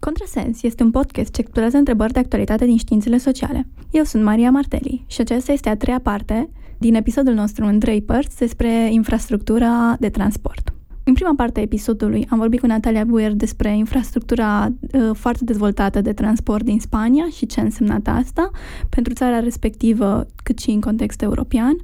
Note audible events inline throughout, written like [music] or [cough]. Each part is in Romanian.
Contrasens este un podcast ce explorează întrebări de actualitate din științele sociale. Eu sunt Maria Marteli și aceasta este a treia parte din episodul nostru în trei părți despre infrastructura de transport. În prima parte a episodului am vorbit cu Natalia Buer despre infrastructura uh, foarte dezvoltată de transport din Spania și ce a însemnat asta pentru țara respectivă, cât și în context european.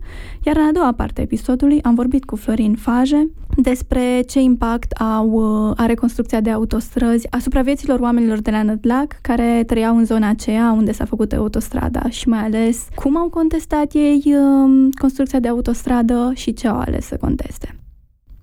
Iar în a doua parte a episodului am vorbit cu Florin Faje despre ce impact au, uh, are construcția de autostrăzi asupra vieților oamenilor de la Nădlac care trăiau în zona aceea unde s-a făcut autostrada și mai ales cum au contestat ei uh, construcția de autostradă și ce au ales să conteste.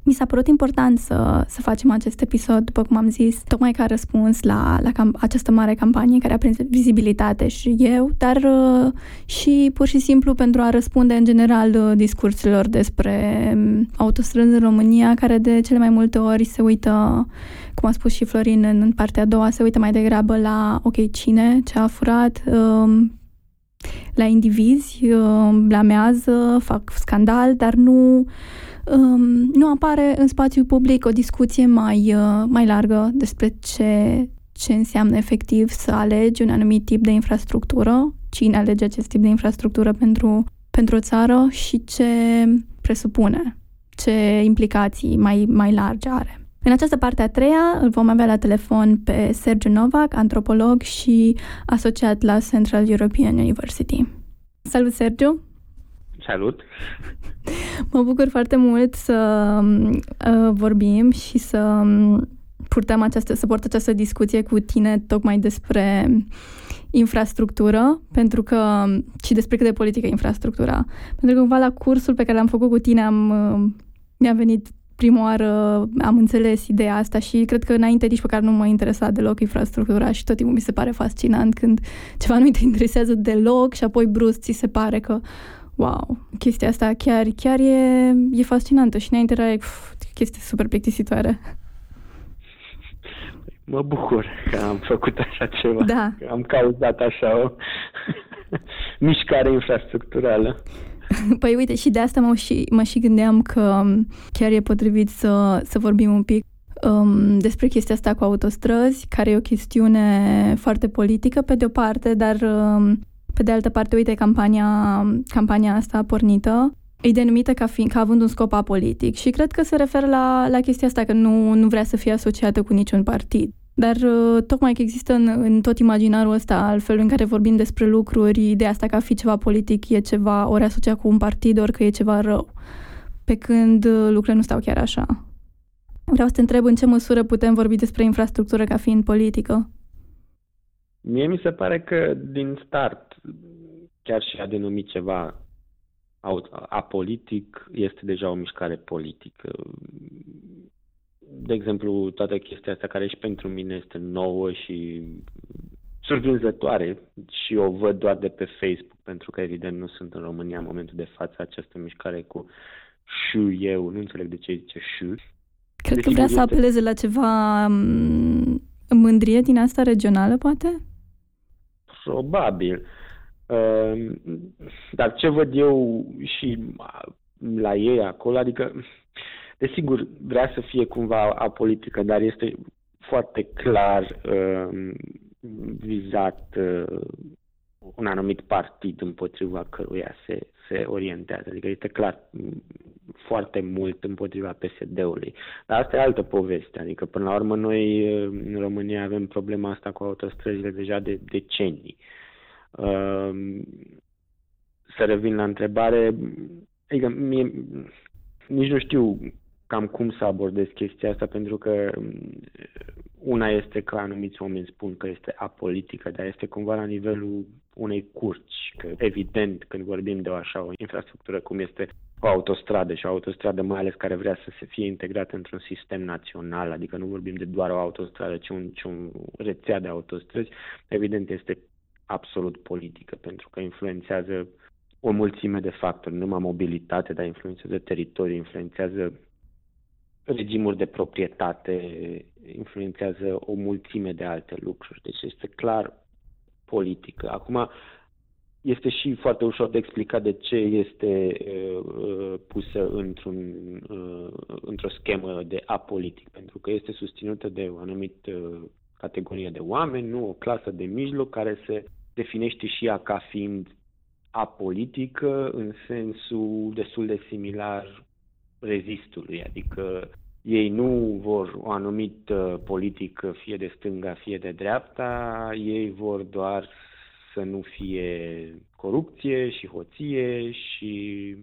Mi s-a părut important să, să facem acest episod, după cum am zis, tocmai ca răspuns la, la cam, această mare campanie care a prins vizibilitate și eu, dar uh, și pur și simplu pentru a răspunde în general uh, discursurilor despre um, autostrăzi în România, care de cele mai multe ori se uită, cum a spus și Florin în, în partea a doua, se uită mai degrabă la, ok, cine, ce a furat, uh, la indivizi, uh, blamează, fac scandal, dar nu um, nu apare în spațiu public o discuție mai, uh, mai largă despre ce, ce înseamnă efectiv să alegi un anumit tip de infrastructură, cine alege acest tip de infrastructură pentru, pentru o țară și ce presupune, ce implicații mai, mai largi are. În această parte a treia îl vom avea la telefon pe Sergiu Novak, antropolog și asociat la Central European University. Salut, Sergiu! Salut! Mă bucur foarte mult să uh, vorbim și să um, purtăm această, să port această discuție cu tine tocmai despre infrastructură, pentru că și despre cât de politică e infrastructura. Pentru că cumva la cursul pe care l-am făcut cu tine am, uh, mi-a venit prima oară am înțeles ideea asta și cred că înainte nici care nu mă interesa deloc infrastructura și tot timpul mi se pare fascinant când ceva nu te interesează deloc și apoi brusc ți se pare că wow, chestia asta chiar, chiar e, e fascinantă și înainte era pf, chestie super plictisitoare. Mă bucur că am făcut așa ceva. Da. Că am cauzat așa o [laughs] mișcare infrastructurală. Păi uite, și de asta mă și, mă și gândeam că chiar e potrivit să, să vorbim un pic um, despre chestia asta cu autostrăzi, care e o chestiune foarte politică pe de o parte, dar um, pe de altă parte, uite, campania, campania asta pornită e denumită ca, fiind, ca având un scop apolitic și cred că se referă la, la chestia asta, că nu, nu vrea să fie asociată cu niciun partid. Dar uh, tocmai că există în, în tot imaginarul ăsta, al felului în care vorbim despre lucruri, ideea asta că a fi ceva politic e ceva ori asociat cu un partid, ori că e ceva rău. Pe când uh, lucrurile nu stau chiar așa. Vreau să te întreb în ce măsură putem vorbi despre infrastructură ca fiind politică. Mie mi se pare că din start, chiar și a denumit ceva apolitic, este deja o mișcare politică. De exemplu, toată chestia asta care și pentru mine este nouă și surprinzătoare și o văd doar de pe Facebook, pentru că evident nu sunt în România în momentul de față această mișcare cu și eu, nu înțeleg de ce zice și. Cred deci că vrea să apeleze la ceva mm, mândrie din asta regională, poate? Probabil. Ehm, dar ce văd eu și la ei acolo, adică, desigur, vrea să fie cumva apolitică, dar este foarte clar uh, vizat uh, un anumit partid împotriva căruia se, se orientează. Adică este clar foarte mult împotriva PSD-ului. Dar asta e altă poveste. Adică, până la urmă, noi în România avem problema asta cu autostrăzile deja de decenii. Uh, să revin la întrebare, adică mie, nici nu știu cam cum să abordez chestia asta, pentru că una este că anumiți oameni spun că este apolitică, dar este cumva la nivelul unei curci. Că, evident, când vorbim de o așa o infrastructură cum este o autostradă și o autostradă mai ales care vrea să se fie integrată într-un sistem național, adică nu vorbim de doar o autostradă, ci un, ci un rețea de autostrăzi, evident este absolut politică, pentru că influențează o mulțime de factori, numai mobilitate, dar influențează teritoriu, influențează regimuri de proprietate, influențează o mulțime de alte lucruri. Deci este clar politică. Acum, este și foarte ușor de explicat de ce este uh, pusă într-un, uh, într-o schemă de apolitic, pentru că este susținută de o anumită categorie de oameni, nu o clasă de mijloc care se definește și ea ca fiind apolitică în sensul destul de similar rezistului, adică ei nu vor o anumită politică fie de stânga, fie de dreapta, ei vor doar să nu fie corupție și hoție și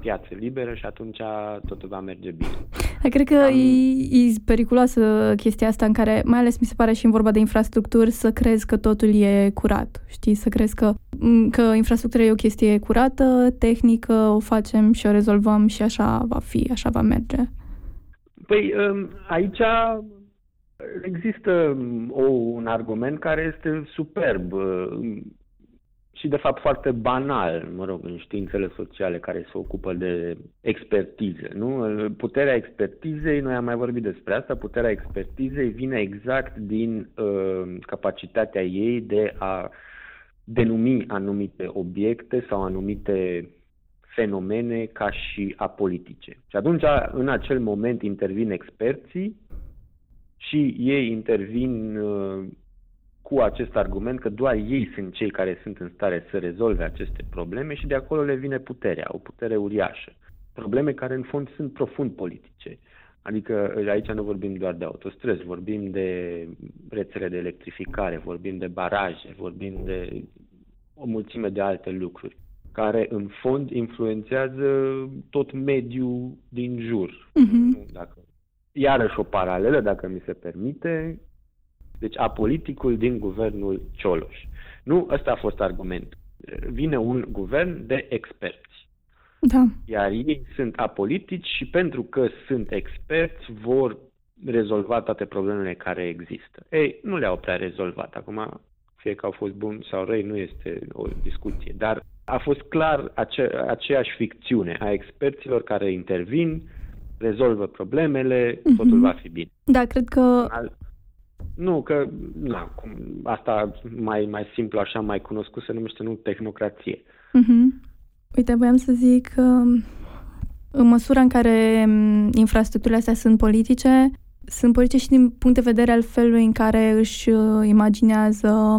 piață liberă și atunci totul va merge bine. Cred că Am... e, e periculoasă chestia asta în care, mai ales mi se pare și în vorba de infrastructuri, să crezi că totul e curat. Știi, să crezi că, că infrastructura e o chestie curată, tehnică, o facem și o rezolvăm și așa va fi, așa va merge. Păi um, aici există o, un argument care este superb și de fapt foarte banal, mă rog, în științele sociale care se ocupă de expertiză. Nu? Puterea expertizei, noi am mai vorbit despre asta, puterea expertizei vine exact din uh, capacitatea ei de a denumi anumite obiecte sau anumite fenomene ca și apolitice. Și atunci, în acel moment, intervin experții și ei intervin uh, cu acest argument că doar ei sunt cei care sunt în stare să rezolve aceste probleme și de acolo le vine puterea, o putere uriașă. Probleme care în fond sunt profund politice. Adică aici nu vorbim doar de autostrăzi, vorbim de rețele de electrificare, vorbim de baraje, vorbim de o mulțime de alte lucruri care în fond influențează tot mediul din jur. Uh-huh. Dacă, iarăși o paralelă, dacă mi se permite, deci apoliticul din guvernul Cioloș. Nu, ăsta a fost argument. Vine un guvern de experți. Da. Iar ei sunt apolitici și pentru că sunt experți vor rezolva toate problemele care există. Ei, nu le-au prea rezolvat. Acum, fie că au fost buni sau răi, nu este o discuție. Dar a fost clar ace- aceeași ficțiune a experților care intervin, rezolvă problemele, mm-hmm. totul va fi bine. Da, cred că nu, că na, cum, asta mai, mai simplu, așa, mai cunoscut, se numește nu tehnocrație. Uh-huh. Uite, voiam să zic că în măsura în care infrastructurile astea sunt politice, sunt politice și din punct de vedere al felului în care își uh, imaginează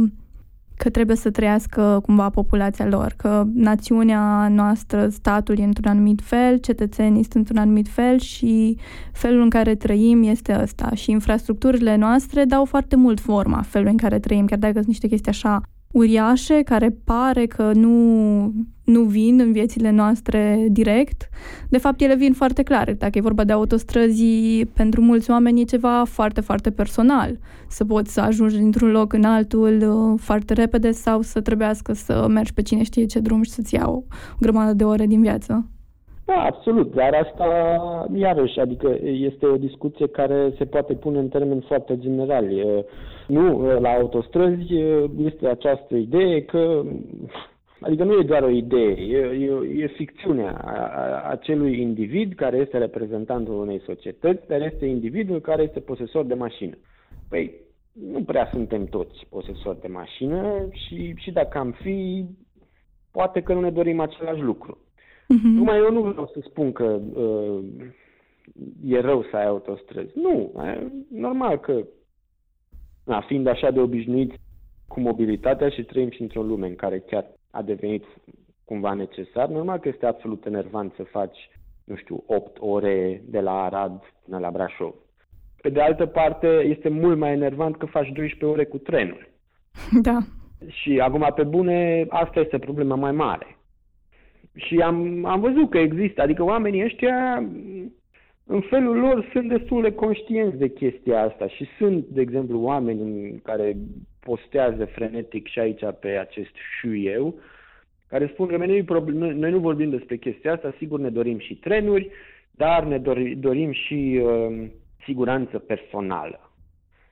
că trebuie să trăiască cumva populația lor, că națiunea noastră, statul e într-un anumit fel, cetățenii sunt într-un anumit fel și felul în care trăim este ăsta. Și infrastructurile noastre dau foarte mult forma felului în care trăim, chiar dacă sunt niște chestii așa uriașe care pare că nu, nu vin în viețile noastre direct. De fapt, ele vin foarte clar. Dacă e vorba de autostrăzi, pentru mulți oameni e ceva foarte, foarte personal. Să poți să ajungi dintr-un loc în altul uh, foarte repede sau să trebuiască să mergi pe cine știe ce drum și să-ți iau o grămadă de ore din viață. Da, absolut, dar asta, iarăși, adică este o discuție care se poate pune în termeni foarte generali. Nu, la autostrăzi este această idee că, adică nu e doar o idee, e, e, e ficțiunea acelui individ care este reprezentantul unei societăți, dar este individul care este posesor de mașină. Păi, nu prea suntem toți posesori de mașină și, și dacă am fi, poate că nu ne dorim același lucru. Uh-huh. Numai eu nu vreau să spun că uh, e rău să ai autostrăzi. Nu, e normal că, na, fiind așa de obișnuit cu mobilitatea și trăim și într-o lume în care chiar a devenit cumva necesar, normal că este absolut enervant să faci, nu știu, 8 ore de la Arad până la Brașov. Pe de altă parte, este mult mai enervant că faci 12 ore cu trenul. Da. Și acum, pe bune, asta este problema mai mare. Și am, am văzut că există, adică oamenii ăștia în felul lor sunt destul de conștienți de chestia asta și sunt, de exemplu, oameni care postează frenetic și aici pe acest șu eu, care spun că noi, noi nu vorbim despre chestia asta, sigur ne dorim și trenuri, dar ne dorim și uh, siguranță personală.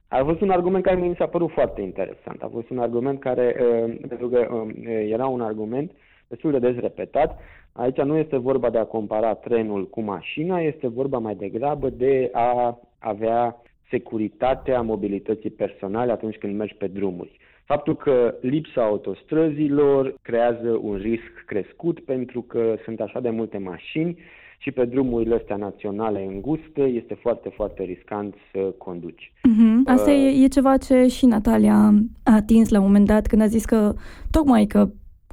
A fost un argument care mi s-a părut foarte interesant. A fost un argument care, uh, pentru că uh, era un argument uh, destul de des repetat. Aici nu este vorba de a compara trenul cu mașina, este vorba mai degrabă de a avea securitatea mobilității personale atunci când mergi pe drumuri. Faptul că lipsa autostrăzilor creează un risc crescut pentru că sunt așa de multe mașini și pe drumurile astea naționale înguste este foarte, foarte riscant să conduci. Uh-huh. Asta uh, e, e ceva ce și Natalia a atins la un moment dat când a zis că tocmai că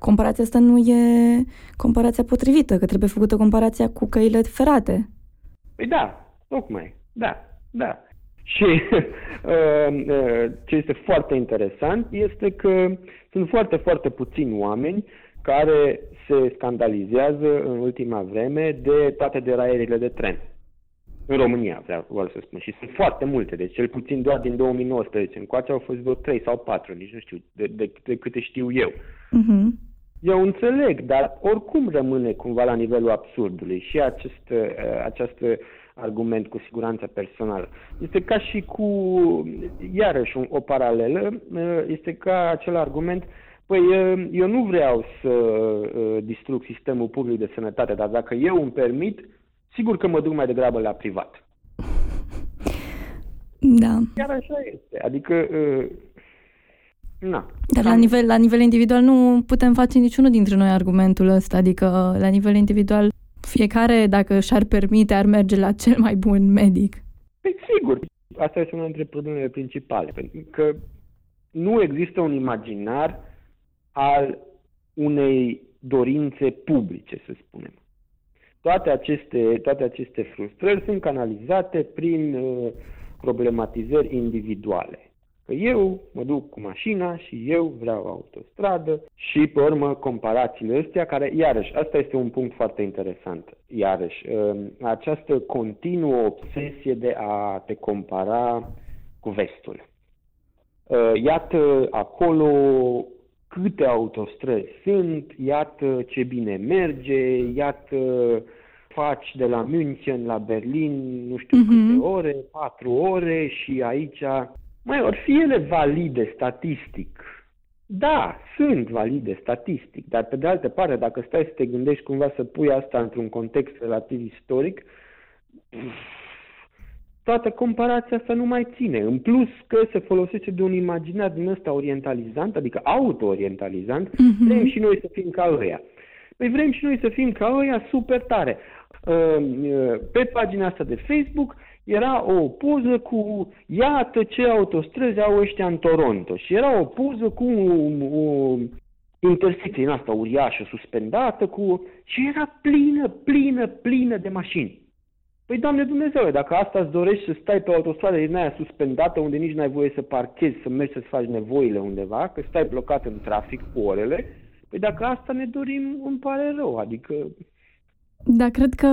comparația asta nu e comparația potrivită, că trebuie făcută comparația cu căile ferate. Păi da, tocmai, da, da. Și uh, [laughs] uh, ce este foarte interesant este că sunt foarte, foarte puțini oameni care se scandalizează în ultima vreme de toate deraierile de tren. În România, vreau, vreau să spun. Și sunt foarte multe, deci cel puțin doar din 2019 încoace au fost vreo 3 sau 4, nici nu știu, de, de, de câte știu eu. Uh-huh. Eu înțeleg, dar oricum rămâne cumva la nivelul absurdului și acest, uh, acest argument cu siguranță personală. Este ca și cu, iarăși, o paralelă, uh, este ca acel argument Păi uh, eu nu vreau să distrug sistemul public de sănătate, dar dacă eu îmi permit, sigur că mă duc mai degrabă la privat. Da. Chiar așa este. Adică Na. Dar la nivel, la nivel individual nu putem face niciunul dintre noi argumentul ăsta, adică la nivel individual fiecare, dacă și-ar permite, ar merge la cel mai bun medic. Păi sigur, asta este una dintre problemele principale, pentru că nu există un imaginar al unei dorințe publice, să spunem. Toate aceste, toate aceste frustrări sunt canalizate prin uh, problematizări individuale. Că eu mă duc cu mașina și eu vreau autostradă și pe urmă comparațiile astea care, iarăși, asta este un punct foarte interesant, iarăși, um, această continuă obsesie de a te compara cu vestul. Uh, iată acolo câte autostrăzi sunt, iată ce bine merge, iată faci de la München la Berlin, nu știu uh-huh. câte ore, patru ore și aici mai ori fi ele valide statistic? Da, sunt valide statistic, dar pe de altă parte, dacă stai să te gândești cumva să pui asta într-un context relativ istoric, toată comparația asta nu mai ține. În plus că se folosește de un imaginar din ăsta orientalizant, adică auto-orientalizant, uh-huh. vrem și noi să fim ca ăia. Păi vrem și noi să fim ca ăia super tare. Pe pagina asta de Facebook era o poză cu iată ce autostrăzi au ăștia în Toronto și era o poză cu o, o intersecție în asta uriașă, suspendată cu... și era plină, plină, plină de mașini. Păi, Doamne Dumnezeu, dacă asta îți dorești să stai pe o autostradă din aia suspendată, unde nici n-ai voie să parchezi, să mergi să-ți faci nevoile undeva, că stai blocat în trafic cu orele, păi dacă asta ne dorim, îmi pare rău, adică... Da, cred că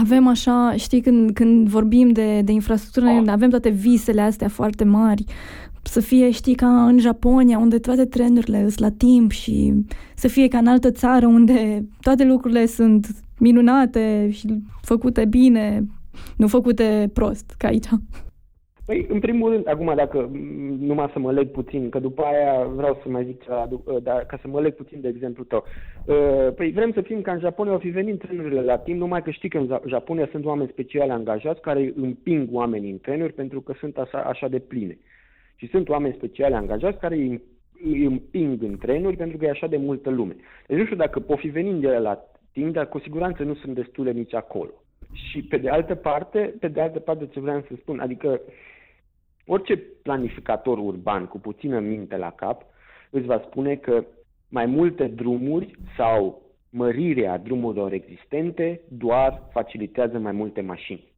avem așa, știi, când, când vorbim de, de infrastructură, oh. avem toate visele astea foarte mari, să fie, știi, ca în Japonia, unde toate trenurile sunt la timp și să fie ca în altă țară unde toate lucrurile sunt minunate și făcute bine, nu făcute prost, ca aici. Păi, în primul rând, acum, dacă numai să mă leg puțin, că după aia vreau să mai zic ceva, ă, dar ca să mă leg puțin de exemplu tău. Ă, păi vrem să fim ca în Japonia, au fi venit trenurile la timp, numai că știi că în Japonia sunt oameni speciale angajați care împing oamenii în trenuri pentru că sunt așa, așa de pline. Și sunt oameni speciale angajați care îi, îi împing în trenuri pentru că e așa de multă lume. Deci nu știu dacă pot fi venind ele la timp, dar cu siguranță nu sunt destule nici acolo. Și pe de altă parte, pe de altă parte ce vreau să spun, adică Orice planificator urban cu puțină minte la cap îți va spune că mai multe drumuri sau mărirea drumurilor existente doar facilitează mai multe mașini.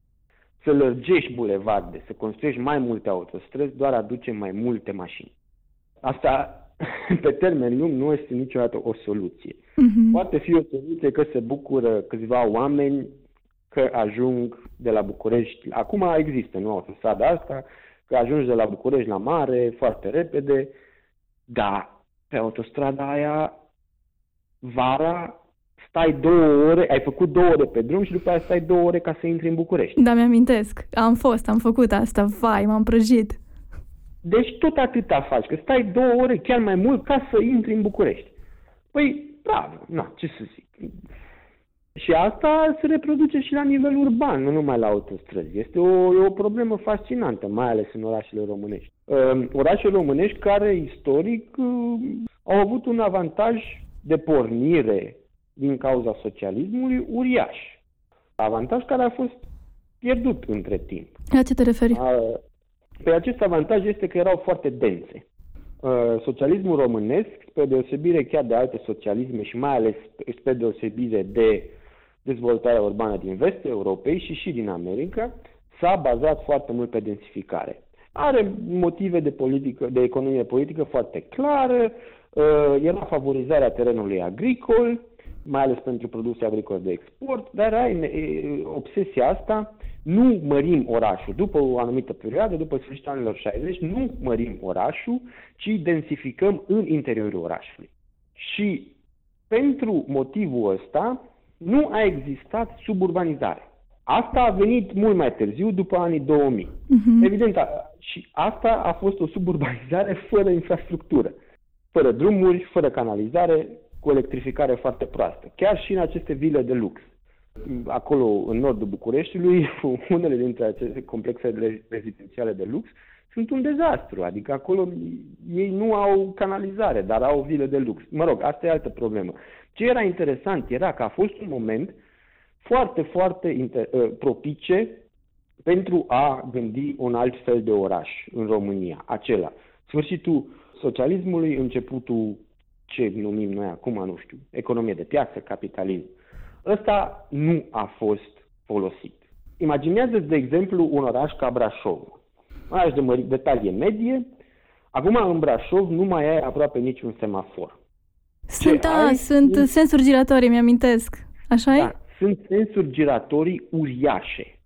Să lărgești bulevarde, să construiești mai multe autostrăzi, doar aduce mai multe mașini. Asta, [laughs] pe termen lung, nu este niciodată o soluție. Uh-huh. Poate fi o soluție că se bucură câțiva oameni că ajung de la București. Acum există, nu autostrada asta, că ajungi de la București la mare foarte repede, dar pe autostrada aia vara stai două ore, ai făcut două ore pe drum și după aia stai două ore ca să intri în București. Da, mi-amintesc. Am fost, am făcut asta. Vai, m-am prăjit. Deci tot atâta faci, că stai două ore, chiar mai mult, ca să intri în București. Păi, bravo, na, ce să zic. Și asta se reproduce și la nivel urban, nu numai la autostrăzi. Este o, e o problemă fascinantă, mai ales în orașele românești. Uh, orașele românești care, istoric, uh, au avut un avantaj de pornire din cauza socialismului uriaș. Avantaj care a fost pierdut între timp. La ce te referi? Uh, pe acest avantaj este că erau foarte dense. Uh, socialismul românesc, spre deosebire chiar de alte socialisme și mai ales spre deosebire de dezvoltarea urbană din vestul Europei și și din America, s-a bazat foarte mult pe densificare. Are motive de, politică, de economie politică foarte clară, uh, era favorizarea terenului agricol, mai ales pentru produse agricole de export, dar ai obsesia asta, nu mărim orașul. După o anumită perioadă, după sfârșitul anilor 60, nu mărim orașul, ci densificăm în interiorul orașului. Și pentru motivul ăsta nu a existat suburbanizare. Asta a venit mult mai târziu, după anii 2000. Uh-huh. Mhm. Evident, a, și asta a fost o suburbanizare [laughs] fără infrastructură, fără drumuri, fără canalizare, cu electrificare foarte proastă. Chiar și în aceste vile de lux. Acolo, în nordul Bucureștiului, [laughs] unele dintre aceste complexe rezidențiale de lux sunt un dezastru. Adică acolo ei nu au canalizare, dar au vile de lux. Mă rog, asta e altă problemă. Ce era interesant era că a fost un moment foarte, foarte inter- ă, propice pentru a gândi un alt fel de oraș în România, acela. Sfârșitul socialismului, începutul ce numim noi acum, nu știu, economie de piață, capitalism. Ăsta nu a fost folosit. Imaginează-ți, de exemplu, un oraș ca Brașov. Un oraș de, mări, de talie medie. Acum, în Brașov, nu mai ai aproape niciun semafor. Sunt, da, ai, sunt sensuri giratorii, mi-amintesc. Așa da, e? Sunt sensuri giratorii uriașe.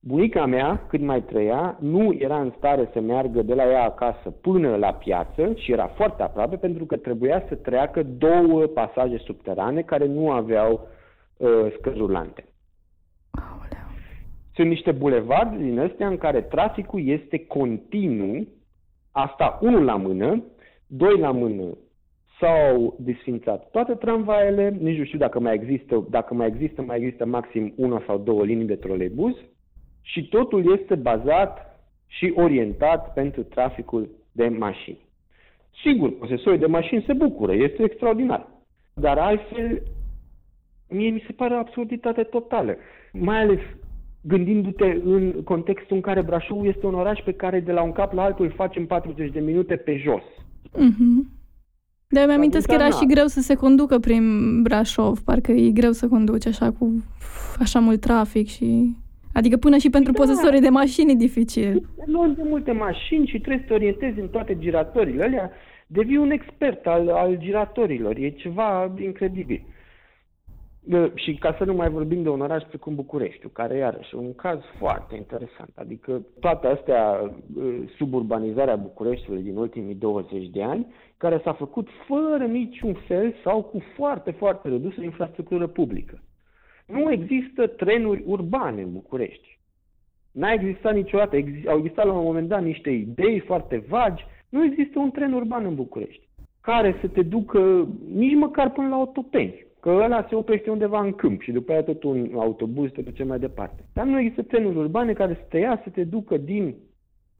Bunica mea, cât mai trăia, nu era în stare să meargă de la ea acasă până la piață și era foarte aproape pentru că trebuia să treacă două pasaje subterane care nu aveau uh, scări rulante. Sunt niște bulevarde din astea în care traficul este continuu, asta unul la mână, doi la mână s-au desfințat toate tramvaiele, nici nu știu dacă mai există, dacă mai există, mai există maxim una sau două linii de troleibuz, și totul este bazat și orientat pentru traficul de mașini. Sigur, posesorii de mașini se bucură, este extraordinar. Dar altfel, mie mi se pare o absurditate totală. Mai ales gândindu-te în contextul în care Brașov este un oraș pe care de la un cap la altul îl facem 40 de minute pe jos. Mm-hmm. Dar mi amintesc că era și greu să se conducă prin Brașov, parcă e greu să conduci așa cu așa mult trafic și... Adică până și pentru da. posesorii de mașini e dificil. Nu de multe mașini și trebuie să te orientezi în toate giratorile alea. Devii un expert al, al giratorilor. E ceva incredibil. Și ca să nu mai vorbim de un oraș precum București, care iarăși un caz foarte interesant. Adică toate astea, suburbanizarea Bucureștiului din ultimii 20 de ani, care s-a făcut fără niciun fel sau cu foarte, foarte redusă infrastructură publică. Nu există trenuri urbane în București. N-a existat niciodată. Au existat la un moment dat niște idei foarte vagi. Nu există un tren urban în București care să te ducă nici măcar până la Otopeni. Că ăla se oprește undeva în câmp și după aia tot un autobuz te duce mai departe. Dar nu există trenuri urbane care să te ia să te ducă din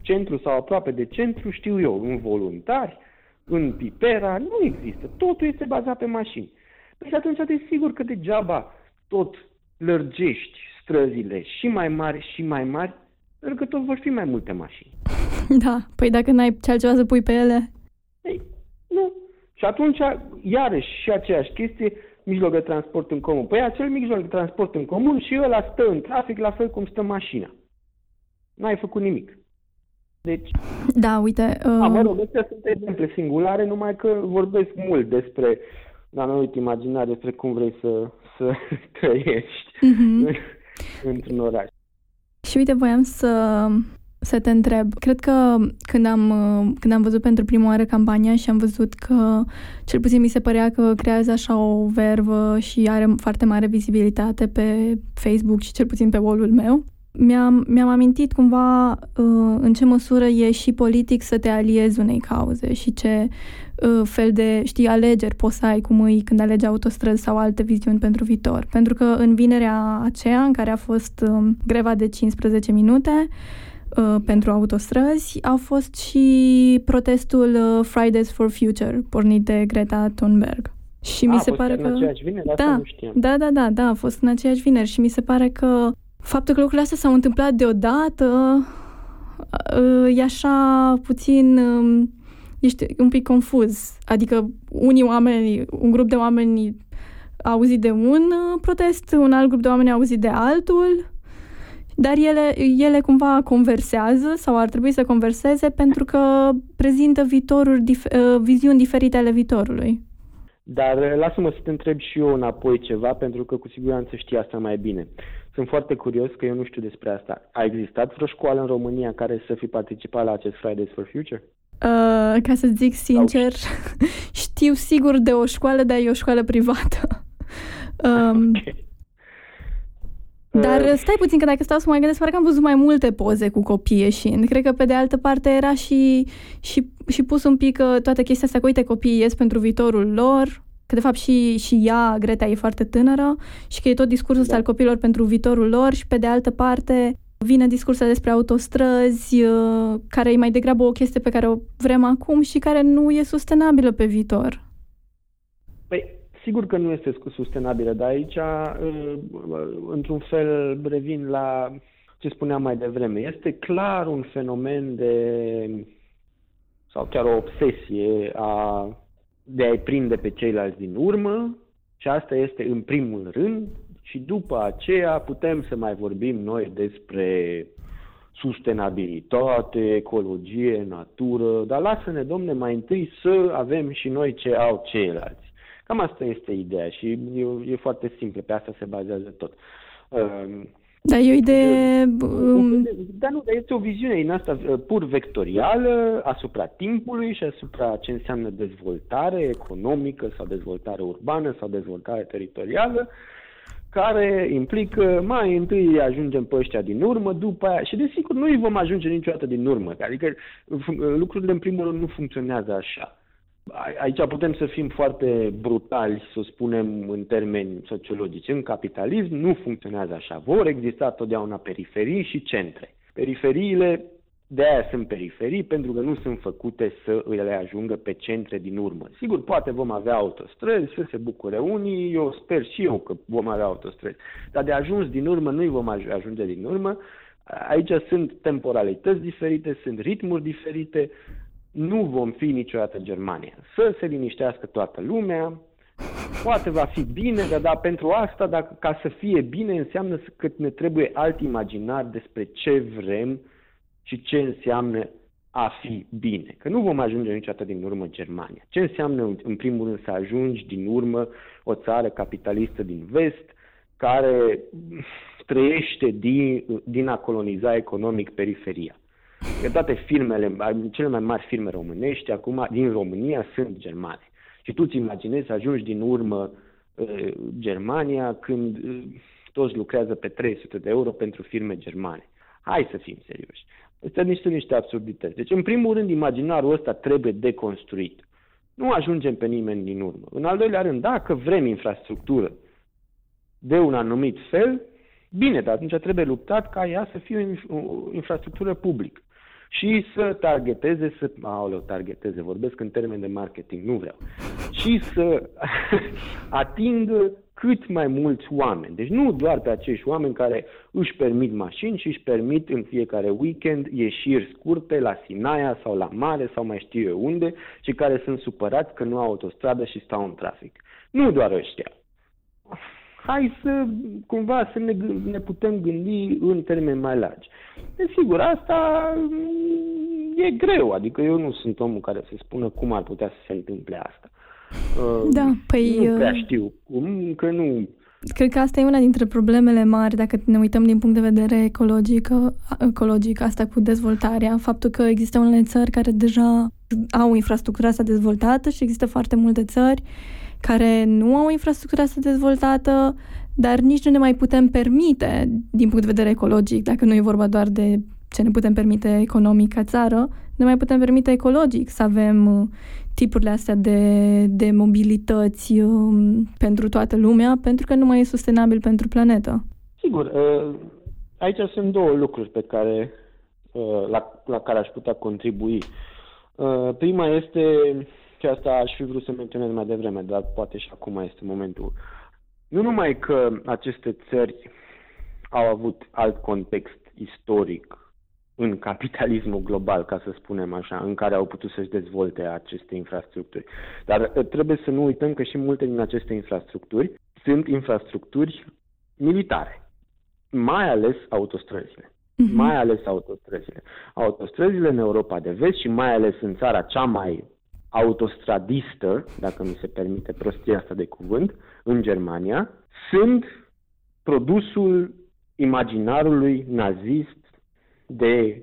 centru sau aproape de centru, știu eu, în voluntari, în Pipera, nu există. Totul este bazat pe mașini. Păi și atunci te sigur că degeaba tot lărgești străzile și mai mari și mai mari, pentru că tot vor fi mai multe mașini. [laughs] Da, păi dacă n-ai ce altceva să pui pe ele... Ei, nu. Și atunci, iarăși, și aceeași chestie, mijloc de transport în comun. Păi acel mijloc de transport în comun și ăla stă în trafic la fel cum stă mașina. N-ai făcut nimic. Deci... Da, uite... Uh... A, mă rog, astea sunt exemple singulare, numai că vorbesc mult despre dar nu uite imagina despre cum vrei să, să [laughs] trăiești mm-hmm. [laughs] într-un oraș. Și uite, voiam să, să te întreb. Cred că când am, când am văzut pentru prima oară campania și am văzut că, cel puțin mi se părea că creează așa o vervă și are foarte mare vizibilitate pe Facebook și cel puțin pe wall-ul meu, mi-am, mi-am amintit cumva uh, în ce măsură e și politic să te aliezi unei cauze și ce uh, fel de, știi, alegeri poți să ai cum îi când alegi autostrăzi sau alte viziuni pentru viitor. Pentru că în vinerea aceea, în care a fost uh, greva de 15 minute, uh, pentru autostrăzi, a fost și protestul uh, Fridays for Future, pornit de Greta Thunberg. Și a, mi se pare că... Vineri, da, da, da, da, da, a fost în aceeași vineri și mi se pare că faptul că lucrurile astea s-au întâmplat deodată uh, e așa puțin um, ești un pic confuz. Adică unii oameni, un grup de oameni a auzit de un uh, protest, un alt grup de oameni a auzit de altul, dar ele, ele cumva conversează sau ar trebui să converseze pentru că prezintă viitoruri, dif- uh, viziuni diferite ale viitorului. Dar lasă-mă să te întreb și eu înapoi ceva, pentru că cu siguranță știi asta mai bine. Sunt foarte curios că eu nu știu despre asta. A existat vreo școală în România care să fi participat la acest Fridays for Future? Uh, ca să zic sincer, [laughs] știu sigur de o școală, dar e o școală privată. [laughs] Um, okay. Dar uh, stai puțin, că dacă stau să mă gândesc, parcă am văzut mai multe poze cu copii ieșind. Cred că pe de altă parte era și, și, și pus un pic uh, toată chestia asta că, uite, copiii ies pentru viitorul lor, că de fapt și, și ea, Greta, e foarte tânără și că e tot discursul ăsta da. al copiilor pentru viitorul lor și pe de altă parte vine discursul despre autostrăzi, uh, care e mai degrabă o chestie pe care o vrem acum și care nu e sustenabilă pe viitor. Păi, sigur că nu este sustenabilă, dar aici, uh, într-un fel, revin la ce spuneam mai devreme. Este clar un fenomen de sau chiar o obsesie a de a-i prinde pe ceilalți din urmă și asta este în primul rând și după aceea putem să mai vorbim noi despre sustenabilitate, ecologie, natură, dar lasă-ne, domne, mai întâi să avem și noi ce au ceilalți. Cam asta este ideea și e, e foarte simplu, pe asta se bazează tot. Uh, dar e o idee... Um... Dar nu, dar este o viziune din asta uh, pur vectorială asupra timpului și asupra ce înseamnă dezvoltare economică sau dezvoltare urbană sau dezvoltare teritorială, care implică mai întâi ajungem pe ăștia din urmă, după aia, și desigur nu îi vom ajunge niciodată din urmă, adică lucrurile în primul rând nu funcționează așa. Aici putem să fim foarte brutali, să spunem în termeni sociologici. În capitalism nu funcționează așa. Vor exista totdeauna periferii și centre. Periferiile de aia sunt periferii, pentru că nu sunt făcute să le ajungă pe centre din urmă. Sigur, poate vom avea autostrăzi, să se bucure unii, eu sper și eu că vom avea autostrăzi, dar de ajuns din urmă nu-i vom ajunge din urmă. Aici sunt temporalități diferite, sunt ritmuri diferite, nu vom fi niciodată Germania. Să se liniștească toată lumea, poate va fi bine, dar, dar pentru asta, dacă, ca să fie bine, înseamnă că ne trebuie alt imaginar despre ce vrem și ce înseamnă a fi bine. Că nu vom ajunge niciodată din urmă Germania. Ce înseamnă, în primul rând, să ajungi din urmă o țară capitalistă din vest, care trăiește din, din a coloniza economic periferia. Că toate filmele, cele mai mari filme românești, acum din România, sunt germane. Și tu îți imaginezi să ajungi din urmă uh, Germania când uh, toți lucrează pe 300 de euro pentru filme germane. Hai să fim serioși. Astea niște, niște absurdități. Deci, în primul rând, imaginarul ăsta trebuie deconstruit. Nu ajungem pe nimeni din urmă. În al doilea rând, dacă vrem infrastructură de un anumit fel, bine, dar atunci trebuie luptat ca ea să fie o infrastructură publică și să targeteze, să, aoleu, targeteze, vorbesc în termen de marketing, nu vreau, și să [laughs] atingă cât mai mulți oameni. Deci nu doar pe acești oameni care își permit mașini și își permit în fiecare weekend ieșiri scurte la Sinaia sau la mare sau mai știu eu unde și care sunt supărați că nu au autostradă și stau în trafic. Nu doar ăștia hai să cumva să ne, ne putem gândi în termeni mai largi. Desigur, asta mm, e greu, adică eu nu sunt omul care să spună cum ar putea să se întâmple asta. Da, uh, păi... Nu prea uh, știu cum, că nu... Cred că asta e una dintre problemele mari dacă ne uităm din punct de vedere ecologic, ecologic asta cu dezvoltarea, faptul că există unele țări care deja au infrastructura asta dezvoltată și există foarte multe țări care nu au infrastructura asta dezvoltată, dar nici nu ne mai putem permite, din punct de vedere ecologic, dacă nu e vorba doar de ce ne putem permite economic ca țară, ne mai putem permite ecologic să avem uh, tipurile astea de, de mobilități um, pentru toată lumea, pentru că nu mai e sustenabil pentru planetă. Sigur, uh, aici sunt două lucruri pe care, uh, la, la care aș putea contribui. Prima este, și asta aș fi vrut să menționez mai devreme, dar poate și acum este momentul. Nu numai că aceste țări au avut alt context istoric în capitalismul global, ca să spunem așa, în care au putut să-și dezvolte aceste infrastructuri. Dar uh, trebuie să nu uităm că și multe din aceste infrastructuri sunt infrastructuri militare, mai ales autostrăzile. Uh-huh. Mai ales autostrăzile. Autostrăzile în Europa de vest și mai ales în țara cea mai autostradistă, dacă mi se permite prostia asta de cuvânt, în Germania, sunt produsul imaginarului nazist de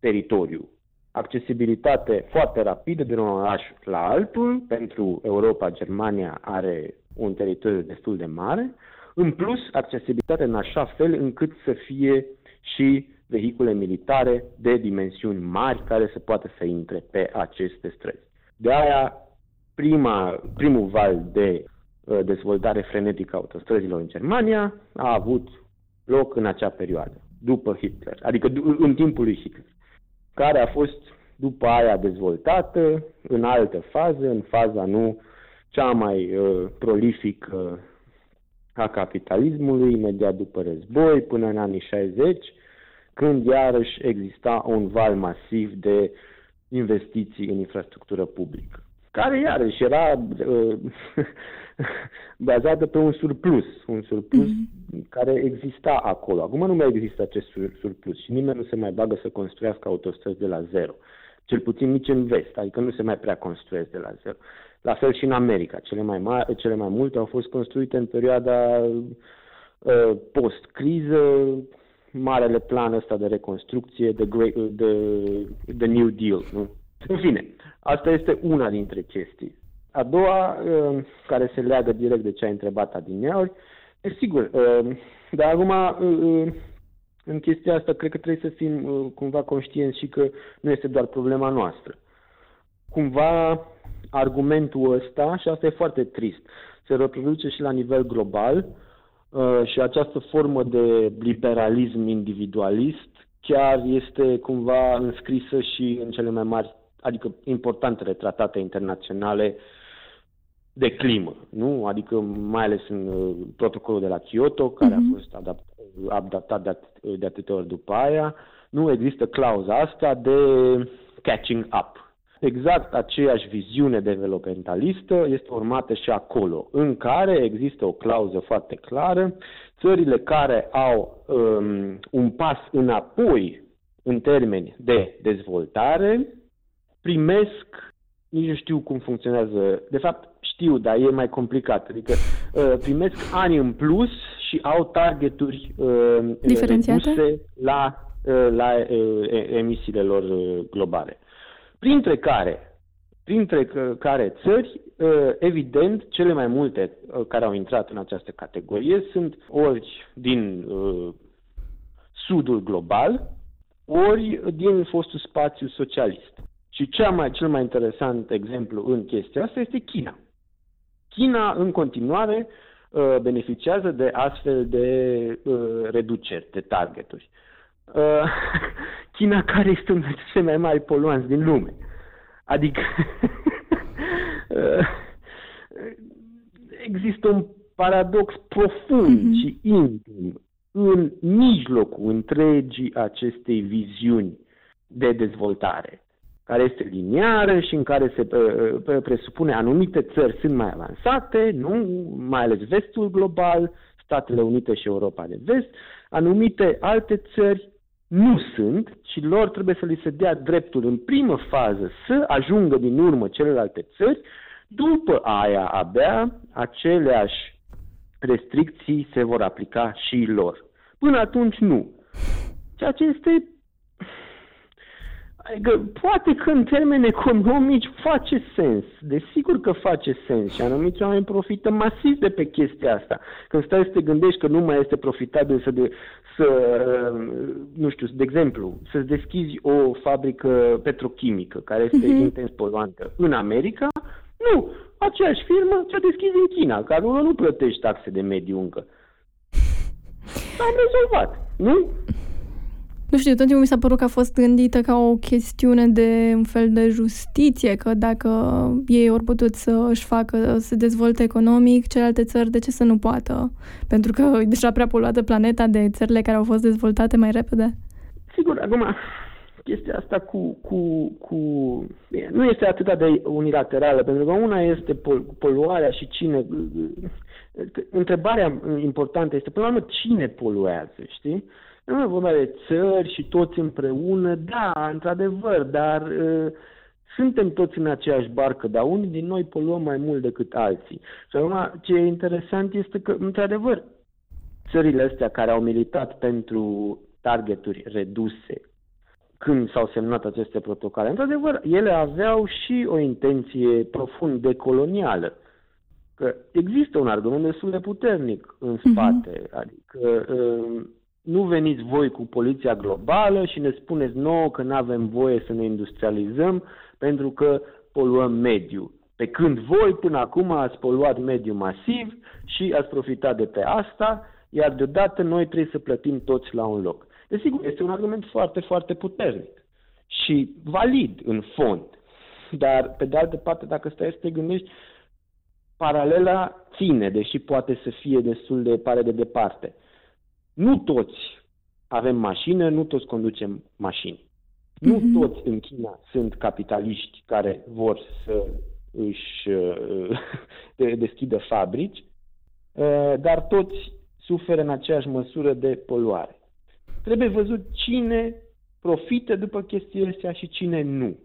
teritoriu. Accesibilitate foarte rapidă de un oraș la altul. Pentru Europa, Germania are un teritoriu destul de mare. În plus, accesibilitate în așa fel încât să fie și vehicule militare de dimensiuni mari care să poată să intre pe aceste străzi. De aia, prima, primul val de uh, dezvoltare frenetică a autostrăzilor în Germania a avut loc în acea perioadă după Hitler, adică în timpul lui Hitler, care a fost după aia dezvoltată în altă fază, în faza nu cea mai uh, prolifică a capitalismului, imediat după război, până în anii 60, când iarăși exista un val masiv de investiții în infrastructură publică, care iarăși era uh, [laughs] bazată pe un surplus, un surplus mm-hmm. care exista acolo. Acum nu mai există acest surplus și nimeni nu se mai bagă să construiască autostrăzi de la zero. Cel puțin nici în vest, adică nu se mai prea construiesc de la zero. La fel și în America. Cele mai, mari, cele mai multe au fost construite în perioada uh, post-criză, marele plan ăsta de reconstrucție, the, great, the, the New Deal. Nu? În fine, asta este una dintre chestii. A doua, uh, care se leagă direct de ce ai întrebat adineauri, e sigur, uh, dar acum uh, în chestia asta cred că trebuie să fim cumva conștienți și că nu este doar problema noastră. Cumva argumentul ăsta, și asta e foarte trist, se reproduce și la nivel global și această formă de liberalism individualist chiar este cumva înscrisă și în cele mai mari, adică importantele tratate internaționale de climă, nu? Adică mai ales în uh, protocolul de la Kyoto, care uh-huh. a mhm. fost adapt, adaptat de, at- de atâtea ori după aia, nu există clauza asta de catching up. Exact aceeași viziune developmentalistă este urmată și acolo, în care există o clauză foarte clară, țările care au um, un pas înapoi în termeni de dezvoltare primesc nici nu știu cum funcționează. De fapt, știu, dar e mai complicat. Adică uh, primesc ani în plus și au targeturi uh, diferențiate la, uh, la uh, emisiile lor uh, globale. Printre care, printre care țări, uh, evident, cele mai multe uh, care au intrat în această categorie sunt ori din uh, sudul global, ori din fostul spațiu socialist. Și cea mai, cel mai interesant exemplu în chestia asta este China. China, în continuare, uh, beneficiază de astfel de uh, reduceri, de targeturi. [laughs] Uh, China, care este unul dintre cei mai mari poluanți din lume. Adică [laughs] există un paradox profund mm-hmm. și intim în mijlocul întregii acestei viziuni de dezvoltare care este liniară și în care se presupune anumite țări sunt mai avansate, nu? mai ales vestul global, Statele Unite și Europa de vest, anumite alte țări nu sunt și lor trebuie să li se dea dreptul în primă fază să ajungă din urmă celelalte țări, după aia abia aceleași restricții se vor aplica și lor. Până atunci nu. Ceea ce este Adică poate că în termeni economici face sens. Desigur că face sens și anumiți oameni profită masiv de pe chestia asta. Când stai să te gândești că nu mai este profitabil să, de, să nu știu, de exemplu, să-ți deschizi o fabrică petrochimică care este uh-huh. intens poluantă în America, nu. Aceeași firmă ți-o deschizi în China, care nu plătești taxe de mediu încă. Am rezolvat, nu? Nu știu, tot timpul mi s-a părut că a fost gândită ca o chestiune de un fel de justiție, că dacă ei ori putut să își facă, să dezvolte economic, celelalte țări de ce să nu poată? Pentru că e deja prea poluată planeta de țările care au fost dezvoltate mai repede. Sigur, acum, chestia asta cu, cu, cu... nu este atât de unilaterală, pentru că una este poluarea și cine... Întrebarea importantă este, până la urmă, cine poluează, știi? Nu e vorba de țări și toți împreună, da, într-adevăr, dar uh, suntem toți în aceeași barcă, dar unii din noi poluăm mai mult decât alții. Și acum, ce e interesant este că, într-adevăr, țările astea care au militat pentru targeturi reduse când s-au semnat aceste protocole, într-adevăr, ele aveau și o intenție profund decolonială. Că există un argument destul de puternic în mhm. spate, mm-hmm. adică uh, nu veniți voi cu poliția globală și ne spuneți nouă că nu avem voie să ne industrializăm pentru că poluăm mediul. Pe când voi până acum ați poluat mediul masiv și ați profitat de pe asta, iar deodată noi trebuie să plătim toți la un loc. Desigur, este un argument foarte, foarte puternic și valid în fond. Dar, pe de altă parte, dacă stai să te gândești, paralela ține, deși poate să fie destul de pare de departe. Nu toți avem mașină, nu toți conducem mașini. Mm-hmm. Nu mhm. toți în China sunt capitaliști care vor să își uh, [laughs] deschidă fabrici, uh, dar toți suferă în aceeași măsură de poluare. Trebuie văzut cine profită după chestiile astea și cine nu.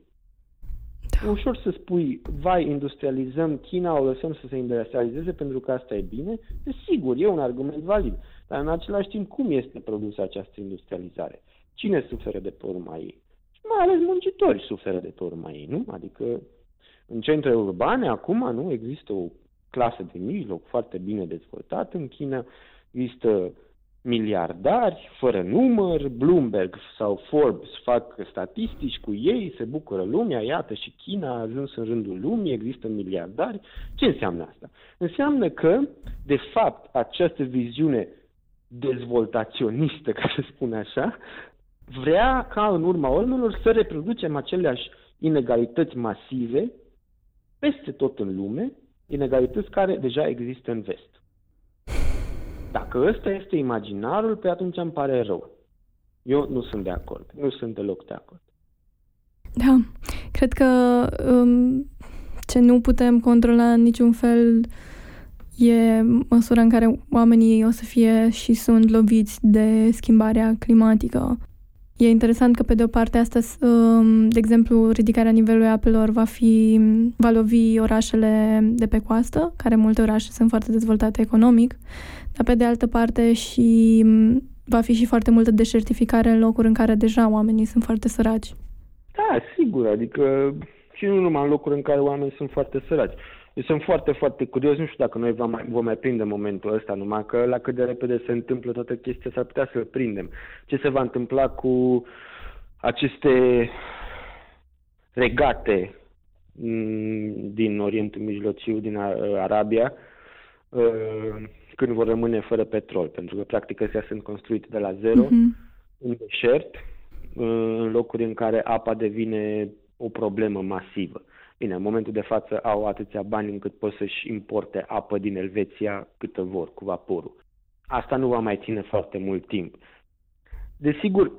Da. E ușor să spui, vai, industrializăm China, o lăsăm să se industrializeze pentru că asta e bine. Desigur, e un argument valid. Dar în același timp, cum este produsă această industrializare? Cine suferă de pe urma ei? Și mai ales muncitorii suferă de pe urma ei, nu? Adică în centre urbane, acum, nu? Există o clasă de mijloc foarte bine dezvoltată în China, există miliardari fără număr, Bloomberg sau Forbes fac statistici cu ei, se bucură lumea, iată și China a ajuns în rândul lumii, există miliardari. Ce înseamnă asta? Înseamnă că, de fapt, această viziune dezvoltaționistă, ca să spun așa, vrea ca în urma urmelor să reproducem aceleași inegalități masive peste tot în lume, inegalități care deja există în vest. Dacă ăsta este imaginarul, pe atunci îmi pare rău. Eu nu sunt de acord. Nu sunt deloc de acord. Da, cred că um, ce nu putem controla în niciun fel e măsura în care oamenii o să fie și sunt loviți de schimbarea climatică. E interesant că, pe de o parte, asta, um, de exemplu, ridicarea nivelului apelor va, fi, va lovi orașele de pe coastă, care multe orașe sunt foarte dezvoltate economic, dar, pe de altă parte, și um, va fi și foarte multă deșertificare în locuri în care deja oamenii sunt foarte săraci. Da, sigur, adică și nu numai în locuri în care oamenii sunt foarte săraci. Eu sunt foarte, foarte curios, nu știu dacă noi vom mai, vom mai prinde momentul ăsta, numai că la cât de repede se întâmplă toată chestia, s-ar putea să-l prindem. Ce se va întâmpla cu aceste regate mm, din Orientul Mijlociu, din Arabia, uh, când vor rămâne fără petrol, pentru că practic astea sunt construite de la zero, uh-huh. în deșert, uh, în locuri în care apa devine o problemă masivă. Bine, în momentul de față au atâția bani încât pot să-și importe apă din Elveția câtă vor, cu vaporul. Asta nu va mai ține foarte mult timp. Desigur,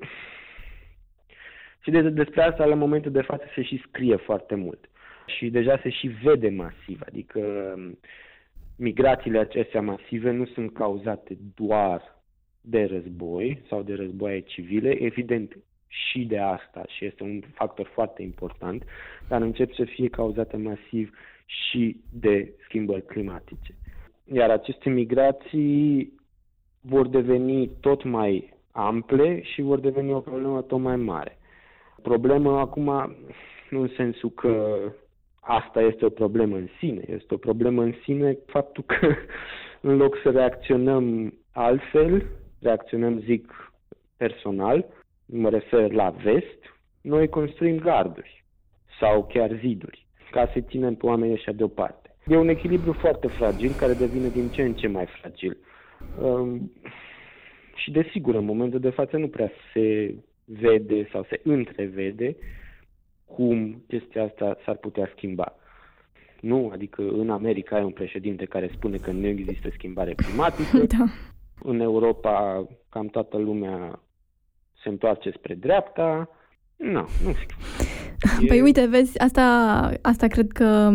și de, despre asta la momentul de față se și scrie foarte mult. Și deja se și vede masiv, adică migrațiile acestea masive nu sunt cauzate doar de război sau de războaie civile. Evident, și de asta și este un factor foarte important, dar încep să fie cauzate masiv și de schimbări climatice. Iar aceste migrații vor deveni tot mai ample și vor deveni o problemă tot mai mare. Problema acum, nu în sensul că asta este o problemă în sine, este o problemă în sine faptul că [laughs] în loc să reacționăm altfel, reacționăm, zic, personal, mă refer la vest, noi construim garduri sau chiar ziduri ca să ținem pe oamenii ăștia deoparte. E un echilibru foarte fragil care devine din ce în ce mai fragil. Um, și desigur, în momentul de față nu prea se vede sau se întrevede cum chestia asta s-ar putea schimba. Nu, adică în America ai un președinte care spune că nu există schimbare climatică. [laughs] Da. În Europa cam toată lumea se întoarce spre dreapta. Nu, nu știu. [laughs] Păi e... uite, vezi, asta, asta cred că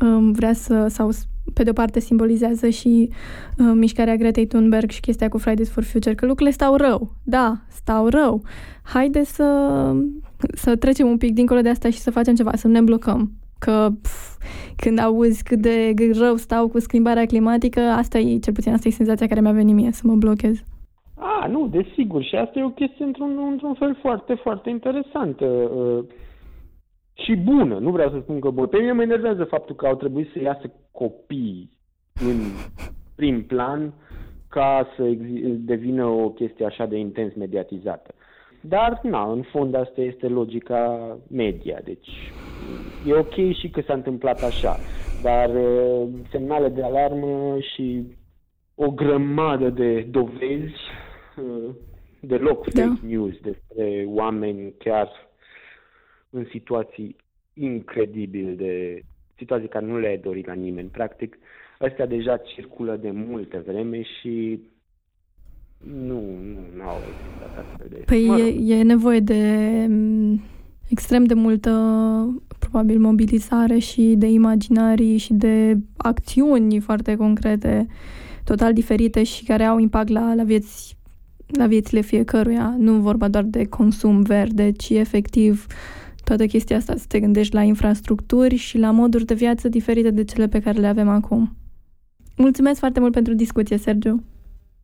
um, vrea să, sau pe de-o parte simbolizează și uh, mișcarea Gretei Thunberg și chestia cu Fridays for Future, că lucrurile stau rău. Da, stau rău. Haide să, să trecem un pic dincolo de asta și să facem ceva, să nu ne blocăm. Că pf, când auzi cât de rău stau cu schimbarea climatică, asta e, cel puțin asta e senzația care mi-a venit mie, să mă blochez. A, nu, desigur. Și asta e o chestie într-un, într-un fel foarte, foarte interesantă. Uh, și bună. Nu vreau să spun că bună. Pe mine mă enervează faptul că au trebuit să iasă copii în [laughs] prim plan ca să devină o chestie așa de intens mediatizată. Dar, na, în fond asta este logica media, deci e ok și că s-a întâmplat așa, dar uh, semnale de alarmă și o grămadă de dovezi uh, deloc da. fake news despre oameni chiar în situații incredibil de situații care nu le-ai dorit la nimeni. Practic, astea deja circulă de multe vreme și nu, nu au existat astfel de... Păi mă rog. e, e nevoie de extrem de multă, probabil, mobilizare și de imaginarii și de acțiuni foarte concrete, total diferite și care au impact la, la vieți la viețile fiecăruia, nu vorba doar de consum verde, ci efectiv toată chestia asta, să te gândești la infrastructuri și la moduri de viață diferite de cele pe care le avem acum. Mulțumesc foarte mult pentru discuție, Sergiu.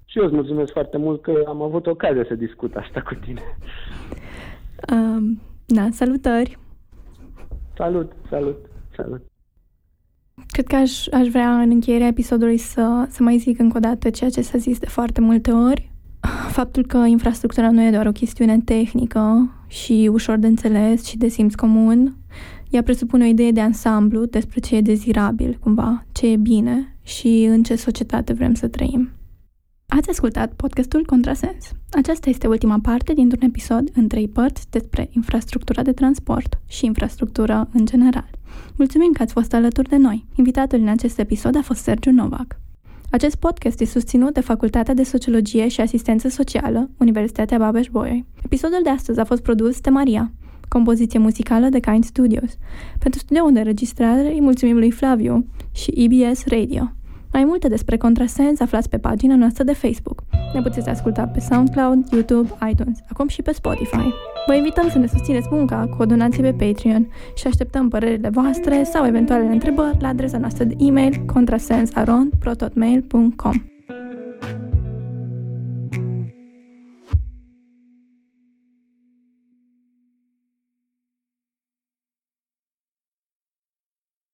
Și eu îți mulțumesc foarte mult că am avut ocazia să discut asta cu tine. Uh, da, salutări! Salut, salut, salut! Cred că aș, aș vrea în încheierea episodului să, să mai zic încă o dată ceea ce s-a zis de foarte multe ori, faptul că infrastructura nu e doar o chestiune tehnică și ușor de înțeles și de simț comun, ea presupune o idee de ansamblu despre ce e dezirabil, cumva, ce e bine și în ce societate vrem să trăim. Ați ascultat podcastul Contrasens. Aceasta este ultima parte dintr-un episod în trei părți despre infrastructura de transport și infrastructura în general. Mulțumim că ați fost alături de noi. Invitatul în acest episod a fost Sergiu Novak. Acest podcast este susținut de Facultatea de Sociologie și Asistență Socială, Universitatea Babeș-Bolyai. Episodul de astăzi a fost produs de Maria, compoziție muzicală de Kind Studios. Pentru studioul de înregistrare îi mulțumim lui Flaviu și EBS Radio. Mai multe despre Contrasens aflați pe pagina noastră de Facebook. Ne puteți asculta pe SoundCloud, YouTube, iTunes, acum și pe Spotify. Vă invităm să ne susțineți munca cu o donație pe Patreon și așteptăm părerile voastre sau eventualele întrebări la adresa noastră de e-mail contrasensaron.prototmail.com